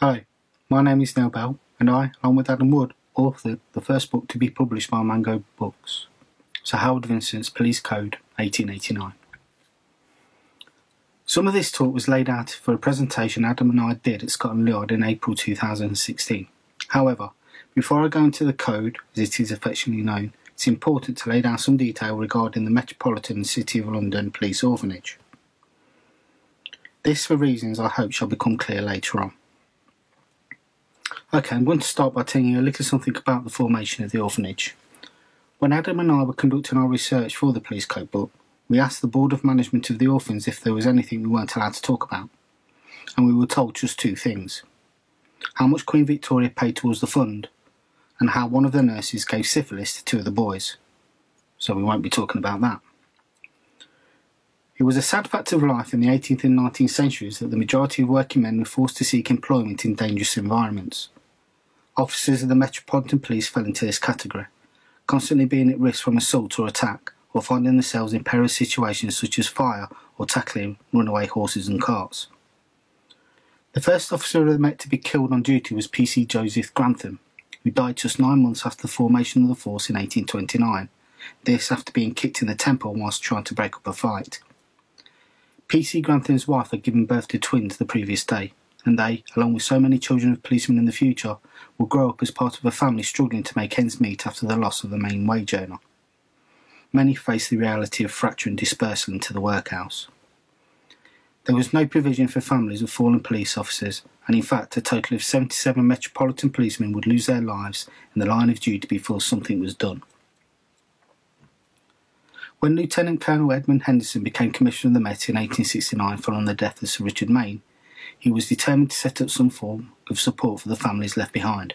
Hi, my name is Neil Bell, and I, along with Adam Wood, authored the first book to be published by Mango Books, Sir Howard Vincent's Police Code 1889. Some of this talk was laid out for a presentation Adam and I did at Scotland Yard in April 2016. However, before I go into the code, as it is affectionately known, it's important to lay down some detail regarding the Metropolitan City of London Police Orphanage. This, for reasons I hope shall become clear later on. Okay, I'm going to start by telling you a little something about the formation of the orphanage. When Adam and I were conducting our research for the police code book, we asked the Board of Management of the orphans if there was anything we weren't allowed to talk about, and we were told just two things how much Queen Victoria paid towards the fund, and how one of the nurses gave syphilis to two of the boys. So we won't be talking about that. It was a sad fact of life in the 18th and 19th centuries that the majority of working men were forced to seek employment in dangerous environments. Officers of the Metropolitan Police fell into this category, constantly being at risk from assault or attack, or finding themselves in perilous situations such as fire or tackling runaway horses and carts. The first officer of the Met to be killed on duty was PC Joseph Grantham, who died just nine months after the formation of the force in 1829, this after being kicked in the temple whilst trying to break up a fight. PC Grantham's wife had given birth to twins the previous day, and they, along with so many children of policemen in the future, will grow up as part of a family struggling to make ends meet after the loss of the main wage earner. Many face the reality of fracture and dispersal into the workhouse. There was no provision for families of fallen police officers, and in fact, a total of 77 Metropolitan policemen would lose their lives in the line of duty before something was done. When Lieutenant Colonel Edmund Henderson became Commissioner of the Met in 1869 following the death of Sir Richard Mayne, he was determined to set up some form of support for the families left behind.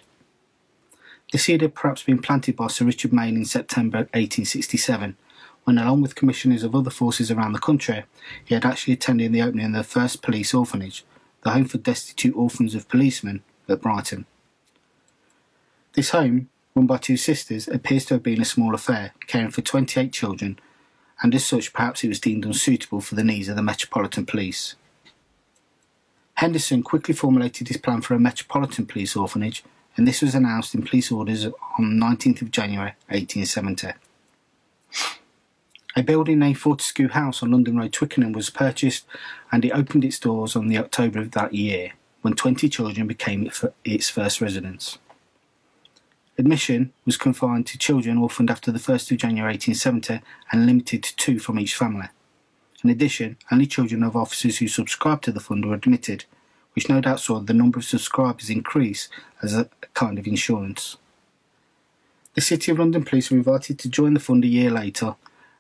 The seed had perhaps been planted by Sir Richard Mayne in September 1867, when, along with commissioners of other forces around the country, he had actually attended the opening of the first police orphanage, the home for destitute orphans of policemen, at Brighton. This home, run by two sisters, appears to have been a small affair, caring for 28 children and as such perhaps it was deemed unsuitable for the needs of the Metropolitan Police. Henderson quickly formulated his plan for a Metropolitan Police orphanage, and this was announced in police orders on 19th of January 1870. A building named Fortescue House on London Road, Twickenham was purchased and it opened its doors on the October of that year when 20 children became its first residents. Admission was confined to children orphaned after the 1st of January 1870 and limited to two from each family. In addition, only children of officers who subscribed to the fund were admitted, which no doubt saw the number of subscribers increase as a kind of insurance. The City of London Police were invited to join the fund a year later,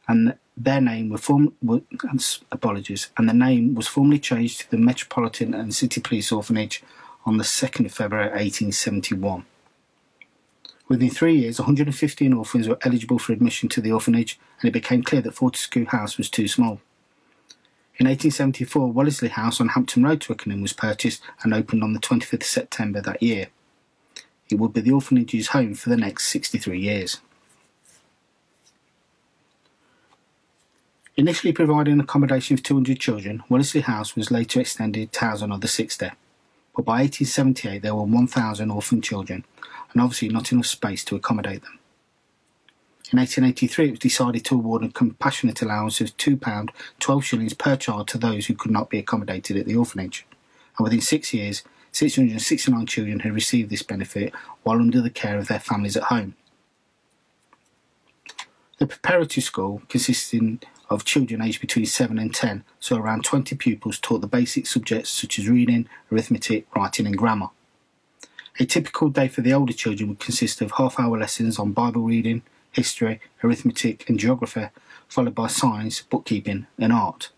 and their name were form- apologies, and the name was formally changed to the Metropolitan and City Police Orphanage on the 2nd of February 1871. Within three years, 115 orphans were eligible for admission to the orphanage, and it became clear that Fortescue House was too small. In 1874, Wellesley House on Hampton Road, Twickenham, was purchased and opened on the 25th of September that year. It would be the orphanage's home for the next 63 years. Initially providing accommodation for 200 children, Wellesley House was later extended to house another 60. But by 1878, there were 1,000 orphan children, and obviously not enough space to accommodate them. In 1883, it was decided to award a compassionate allowance of £2, 12 shillings per child to those who could not be accommodated at the orphanage. And within six years, 669 children had received this benefit while under the care of their families at home. The preparatory school, consisting of children aged between 7 and 10, saw around 20 pupils taught the basic subjects such as reading, arithmetic, writing, and grammar. A typical day for the older children would consist of half hour lessons on Bible reading, history, arithmetic, and geography, followed by science, bookkeeping, and art.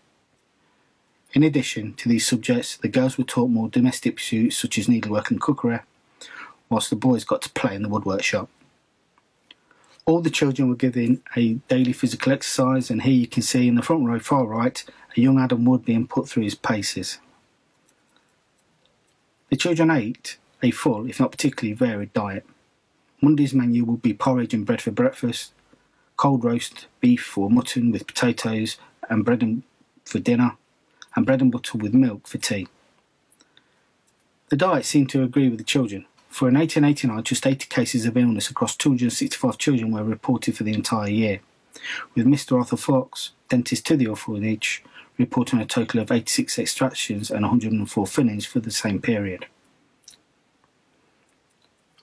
In addition to these subjects, the girls were taught more domestic pursuits such as needlework and cookery, whilst the boys got to play in the woodwork shop. All the children were given a daily physical exercise, and here you can see in the front row far right a young Adam Wood being put through his paces. The children ate a full, if not particularly varied diet. Monday's menu will be porridge and bread for breakfast, cold roast beef or mutton with potatoes and bread and for dinner, and bread and butter with milk for tea. The diet seemed to agree with the children, for in 1889 just 80 cases of illness across 265 children were reported for the entire year, with Mr Arthur Fox, dentist to the orphanage, reporting a total of 86 extractions and 104 fillings for the same period.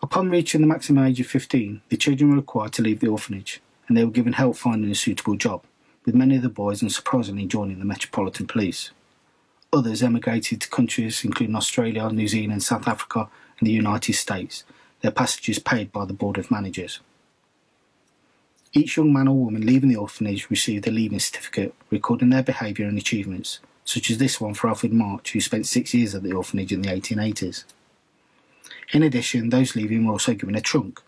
Upon reaching the maximum age of 15, the children were required to leave the orphanage, and they were given help finding a suitable job, with many of the boys unsurprisingly joining the Metropolitan Police. Others emigrated to countries including Australia, New Zealand, South Africa, and the United States, their passages paid by the Board of Managers. Each young man or woman leaving the orphanage received a leaving certificate recording their behaviour and achievements, such as this one for Alfred March, who spent six years at the orphanage in the 1880s. In addition, those leaving were also given a trunk.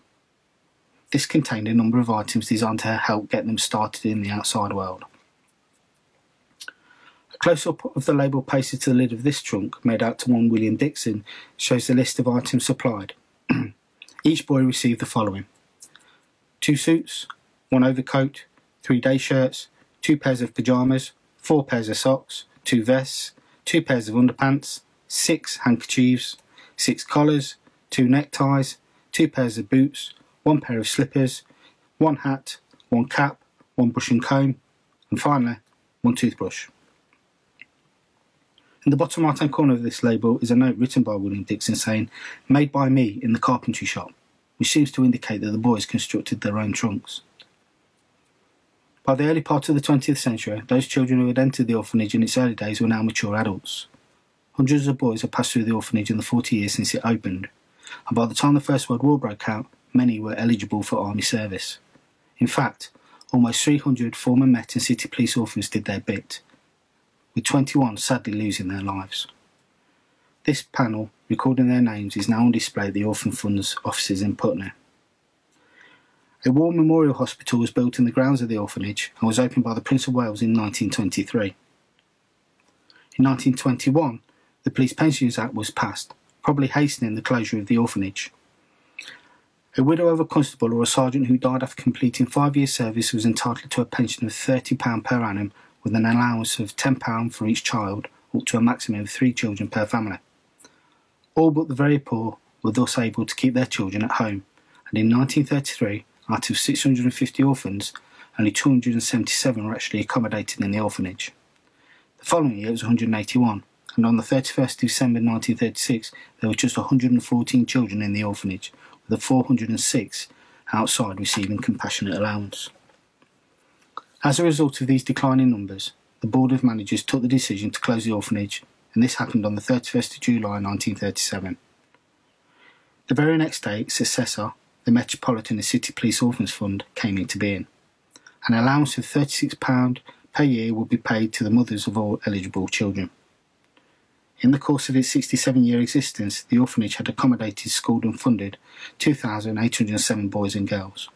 This contained a number of items designed to help get them started in the outside world. A close up of the label pasted to the lid of this trunk, made out to one William Dixon, shows the list of items supplied. Each boy received the following two suits, one overcoat, three day shirts, two pairs of pyjamas, four pairs of socks, two vests, two pairs of underpants, six handkerchiefs, six collars, two neckties, two pairs of boots, one pair of slippers, one hat, one cap, one brush and comb, and finally, one toothbrush. In the bottom right hand corner of this label is a note written by William Dixon saying, Made by me in the carpentry shop, which seems to indicate that the boys constructed their own trunks. By the early part of the 20th century, those children who had entered the orphanage in its early days were now mature adults. Hundreds of boys have passed through the orphanage in the 40 years since it opened, and by the time the First World War broke out, many were eligible for army service. In fact, almost 300 former Met and City Police orphans did their bit, with 21 sadly losing their lives. This panel, recording their names, is now on display at the Orphan Fund's offices in Putney. A war memorial hospital was built in the grounds of the orphanage and was opened by the Prince of Wales in 1923. In 1921, the Police Pensions Act was passed, probably hastening the closure of the orphanage. A widow of a constable or a sergeant who died after completing five years' service was entitled to a pension of £30 per annum with an allowance of £10 for each child, up to a maximum of three children per family. All but the very poor were thus able to keep their children at home, and in 1933, out of 650 orphans, only 277 were actually accommodated in the orphanage. The following year it was 181, and on the 31st December 1936 there were just 114 children in the orphanage, with 406 outside receiving compassionate allowance. As a result of these declining numbers, the Board of Managers took the decision to close the orphanage, and this happened on the 31st of July 1937. The very next day, its successor, the Metropolitan and City Police Orphans Fund came into being. An allowance of £36 per year would be paid to the mothers of all eligible children. In the course of its 67 year existence, the orphanage had accommodated, schooled, and funded 2,807 boys and girls.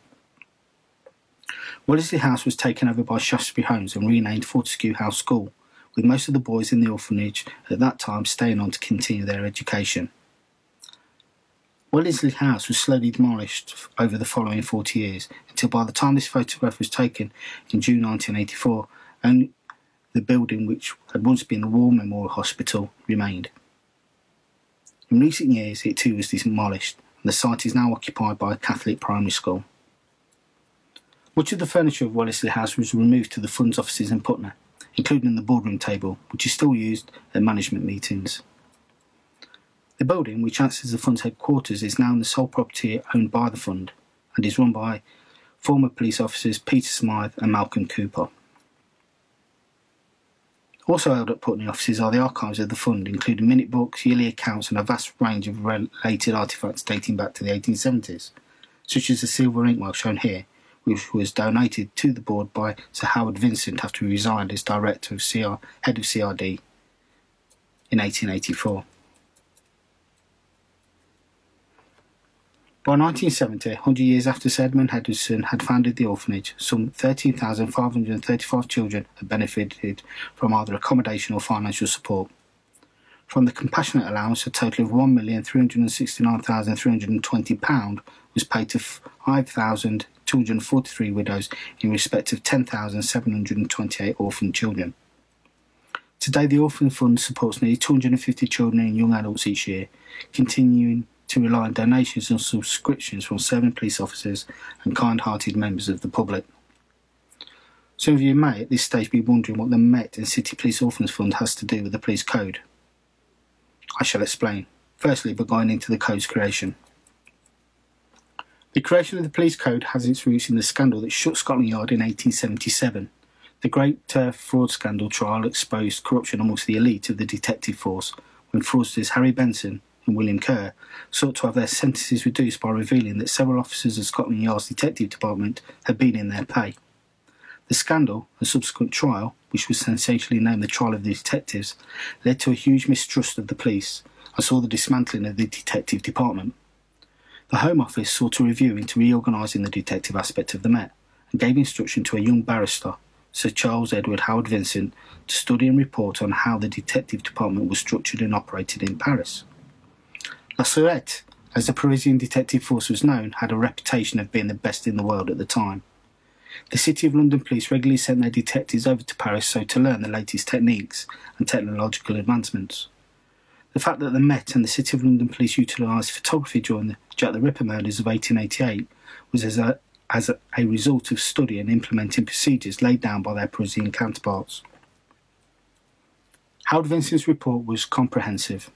Wellesley House was taken over by Shaftesbury Homes and renamed Fortescue House School, with most of the boys in the orphanage at that time staying on to continue their education. Wellesley House was slowly demolished over the following 40 years until by the time this photograph was taken in June 1984, only the building which had once been the War Memorial Hospital remained. In recent years, it too was demolished, and the site is now occupied by a Catholic primary school. Much of the furniture of Wellesley House was removed to the Fund's offices in Putney, including the boardroom table, which is still used at management meetings. The building, which acts as the Fund's headquarters, is now the sole property owned by the Fund and is run by former police officers Peter Smythe and Malcolm Cooper. Also held at Putney offices are the archives of the Fund, including minute books, yearly accounts, and a vast range of related artefacts dating back to the 1870s, such as the silver inkwell shown here, which was donated to the board by Sir Howard Vincent after he resigned as director of CR, head of CRD in 1884. By 1970, 100 years after Sir Edmund Henderson had founded the orphanage, some 13,535 children had benefited from either accommodation or financial support. From the compassionate allowance, a total of £1,369,320 was paid to 5,243 widows in respect of 10,728 orphan children. Today, the Orphan Fund supports nearly 250 children and young adults each year, continuing to rely on donations and subscriptions from serving police officers and kind hearted members of the public. Some of you may at this stage be wondering what the Met and City Police Orphans Fund has to do with the police code. I shall explain, firstly by going into the code's creation. The creation of the police code has its roots in the scandal that shook Scotland Yard in 1877 the Great Turf Fraud Scandal trial exposed corruption amongst the elite of the detective force when fraudsters Harry Benson and William Kerr sought to have their sentences reduced by revealing that several officers of Scotland Yard's detective department had been in their pay. The scandal and subsequent trial, which was sensationally named the Trial of the Detectives, led to a huge mistrust of the police and saw the dismantling of the detective department. The Home Office sought a review into reorganising the detective aspect of the Met and gave instruction to a young barrister Sir Charles Edward Howard Vincent to study and report on how the detective department was structured and operated in Paris. La Sûreté, as the Parisian detective force was known, had a reputation of being the best in the world at the time. The City of London police regularly sent their detectives over to Paris so to learn the latest techniques and technological advancements. The fact that the Met and the City of London police utilised photography during the Jack the Ripper murders of 1888 was as a, as a, a result of studying and implementing procedures laid down by their Parisian counterparts. Howard Vincent's report was comprehensive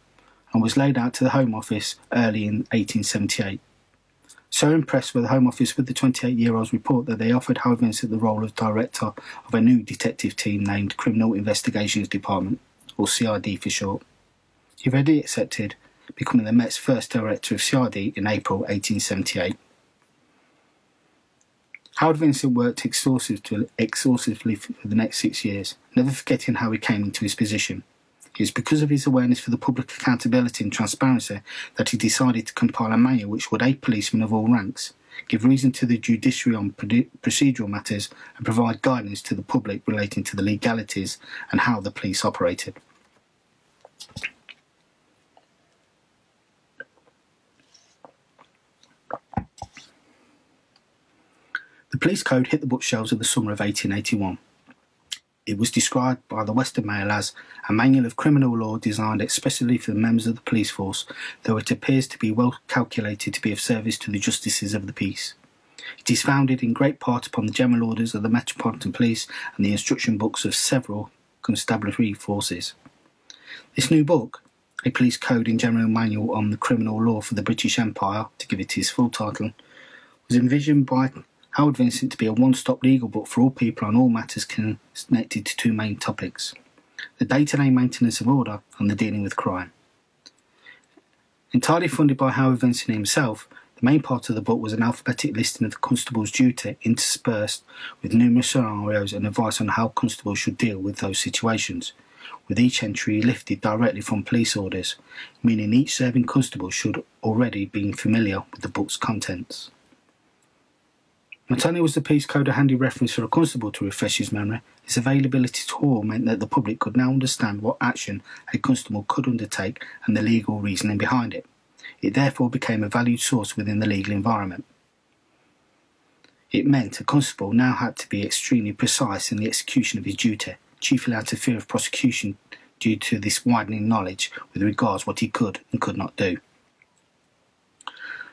and was laid out to the Home Office early in 1878. So impressed were the Home Office with the 28 year old's report that they offered Howard Vincent the role of director of a new detective team named Criminal Investigations Department, or CID for short. He readily accepted, becoming the Met's first director of CID in April 1878. Howard Vincent worked exhaustively, exhaustively for the next six years, never forgetting how he came into his position. It was because of his awareness for the public accountability and transparency that he decided to compile a manual which would aid policemen of all ranks, give reason to the judiciary on procedural matters, and provide guidance to the public relating to the legalities and how the police operated. The police code hit the bookshelves of the summer of 1881. It was described by the Western Mail as a manual of criminal law designed especially for the members of the police force, though it appears to be well calculated to be of service to the justices of the peace. It is founded in great part upon the general orders of the Metropolitan Police and the instruction books of several constabulary forces. This new book, a police code and general manual on the criminal law for the British Empire, to give it its full title, was envisioned by Howard Vincent to be a one stop legal book for all people on all matters connected to two main topics the day to day maintenance of order and the dealing with crime. Entirely funded by Howard Vincent himself, the main part of the book was an alphabetic listing of the constable's duty, interspersed with numerous scenarios and advice on how constables should deal with those situations, with each entry lifted directly from police orders, meaning each serving constable should already be familiar with the book's contents. Not only was the Police Code a handy reference for a constable to refresh his memory, its availability to all meant that the public could now understand what action a constable could undertake and the legal reasoning behind it. It therefore became a valued source within the legal environment. It meant a constable now had to be extremely precise in the execution of his duty, chiefly out of fear of prosecution due to this widening knowledge with regards what he could and could not do.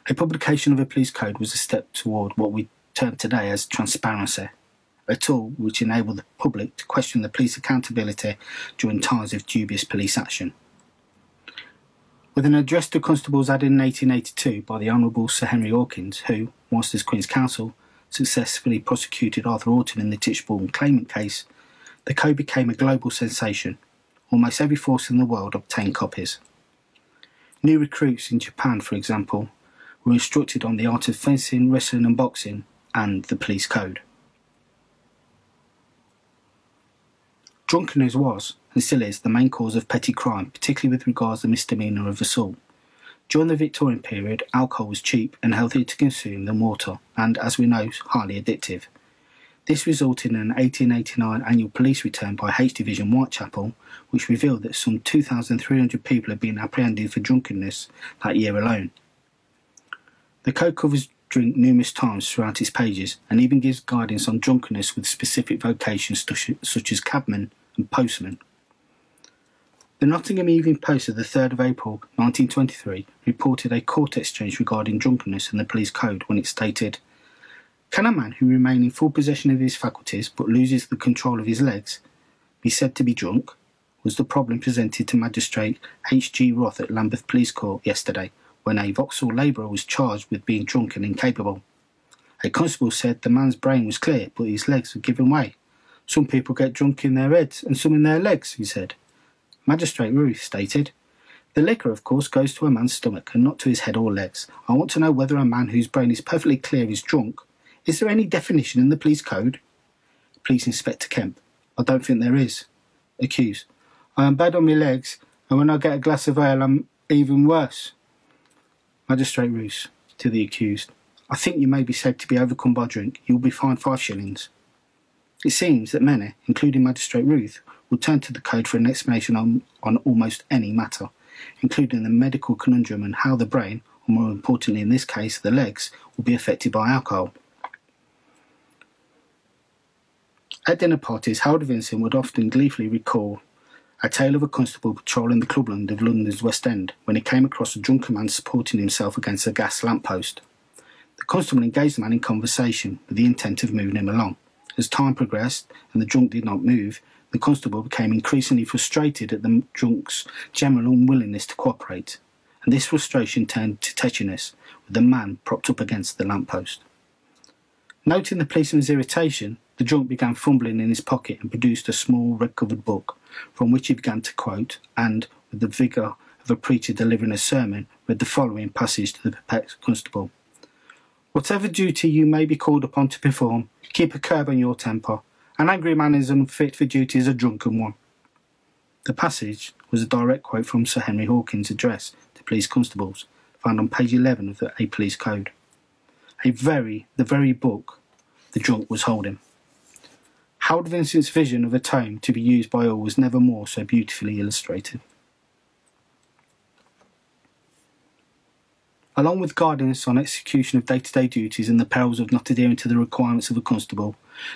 A publication of a police code was a step toward what we termed today as transparency, a tool which enabled the public to question the police accountability during times of dubious police action. With an address to constables added in 1882 by the Honourable Sir Henry Hawkins, who, whilst as Queen's Counsel, successfully prosecuted Arthur Orton in the Tichborne claimant case, the code became a global sensation. Almost every force in the world obtained copies. New recruits in Japan, for example, were instructed on the art of fencing, wrestling, and boxing and the police code. Drunkenness was, and still is, the main cause of petty crime, particularly with regards to the misdemeanour of assault. During the Victorian period, alcohol was cheap and healthier to consume than water, and, as we know, highly addictive. This resulted in an 1889 annual police return by H Division Whitechapel, which revealed that some 2,300 people had been apprehended for drunkenness that year alone. The code covers drink numerous times throughout its pages and even gives guidance on drunkenness with specific vocations such as cabman and postman. The Nottingham Evening Post of the 3rd of April 1923 reported a court exchange regarding drunkenness in the police code when it stated, Can a man who remains in full possession of his faculties but loses the control of his legs be said to be drunk? was the problem presented to Magistrate H. G. Rooth at Lambeth Police Court yesterday when a Vauxhall labourer was charged with being drunk and incapable. A constable said the man's brain was clear but his legs were giving way. Some people get drunk in their heads and some in their legs, he said. Magistrate Rooth stated, The liquor, of course, goes to a man's stomach and not to his head or legs. I want to know whether a man whose brain is perfectly clear is drunk. Is there any definition in the police code? Police Inspector Kemp, I don't think there is. Accused, I am bad on my legs, and when I get a glass of ale, I'm even worse. Magistrate Rooth, to the accused, I think you may be said to be overcome by drink. You will be fined five shillings. It seems that many, including Magistrate Rooth, will turn to the code for an explanation on, on almost any matter, including the medical conundrum and how the brain, or more importantly in this case, the legs, will be affected by alcohol. At dinner parties, Howard Vincent would often gleefully recall a tale of a constable patrolling the clubland of London's West End when he came across a drunken man supporting himself against a gas lamp post. The constable engaged the man in conversation with the intent of moving him along. As time progressed and the drunk did not move, the constable became increasingly frustrated at the drunk's general unwillingness to cooperate, and this frustration turned to tetchiness with the man propped up against the lamp post. Noting the policeman's irritation, the drunk began fumbling in his pocket and produced a small red covered book, from which he began to quote, and, with the vigour of a preacher delivering a sermon, read the following passage to the perplexed constable. Whatever duty you may be called upon to perform, keep a curb on your temper. An angry man is unfit for duty as a drunken one. The passage was a direct quote from Sir Henry Hawkins' address to police constables, found on page 11 of the A Police Code. A very, the very book the drunk was holding. Howard Vincent's vision of a tome to be used by all was never more so beautifully illustrated. Along with guidance on execution of day to day duties and the perils of not adhering to the requirements of a constable,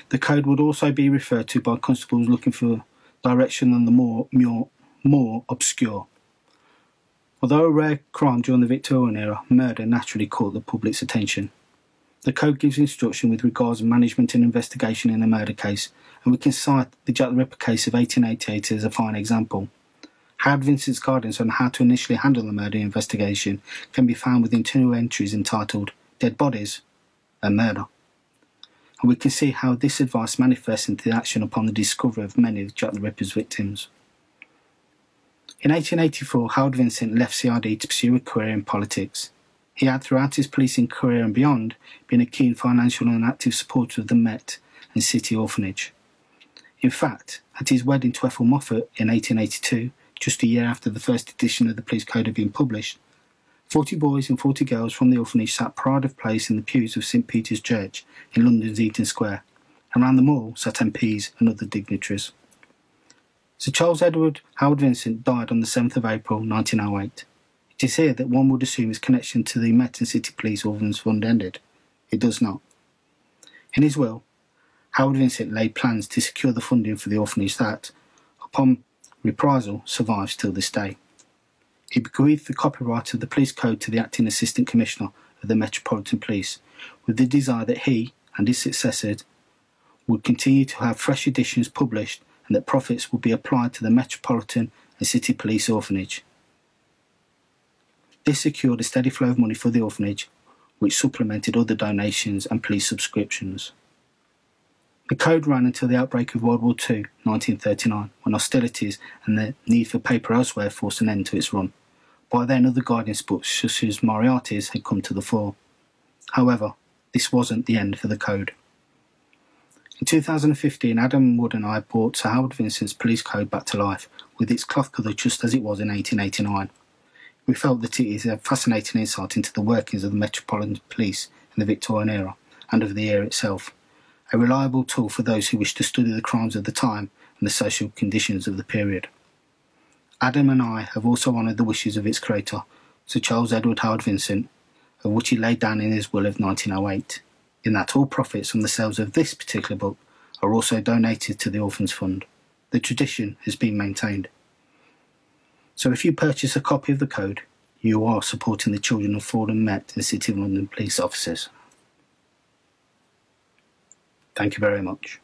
the code would also be referred to by constables looking for direction on the more, more, more obscure. Although a rare crime during the Victorian era, murder naturally caught the public's attention. The code gives instruction with regards to management and investigation in a murder case, and we can cite the Jack the Ripper case of 1888 as a fine example. Howard Vincent's guidance on how to initially handle the murder investigation can be found within two entries entitled Dead Bodies and Murder and we can see how this advice manifests into action upon the discovery of many of Jack the Ripper's victims. In 1884, Howard Vincent left CID to pursue a career in politics. He had, throughout his policing career and beyond, been a keen financial and active supporter of the Met and City Orphanage. In fact, at his wedding to Ethel Moffatt in 1882, just a year after the first edition of the police code had been published, Forty boys and forty girls from the orphanage sat pride of place in the pews of St Peter's Church in London's Eaton Square. Around them all sat MPs and other dignitaries. Sir Charles Edward Howard Vincent died on the 7th of April 1908. It is here that one would assume his connection to the Met and City Police Orphans Fund ended. It does not. In his will, Howard Vincent laid plans to secure the funding for the orphanage that, upon reprisal, survives till this day. He bequeathed the copyright of the police code to the acting assistant commissioner of the Metropolitan Police, with the desire that he and his successors would continue to have fresh editions published and that profits would be applied to the Metropolitan and City Police Orphanage. This secured a steady flow of money for the orphanage, which supplemented other donations and police subscriptions. The code ran until the outbreak of World War II, 1939, when hostilities and the need for paper elsewhere forced an end to its run. By then, other guidance books, such as Moriarty's, had come to the fore. However, this wasn't the end for the code. In 2015, Adam Wood and I brought Sir Howard Vincent's police code back to life, with its cloth colour just as it was in 1889. We felt that it is a fascinating insight into the workings of the Metropolitan Police in the Victorian era and of the era itself, a reliable tool for those who wish to study the crimes of the time and the social conditions of the period. Adam and I have also honoured the wishes of its creator, Sir Charles Edward Howard Vincent, of which he laid down in his will of 1908, in that all profits from the sales of this particular book are also donated to the Orphans Fund. The tradition has been maintained. So if you purchase a copy of the code, you are supporting the children of fallen Met and City of London police officers. Thank you very much.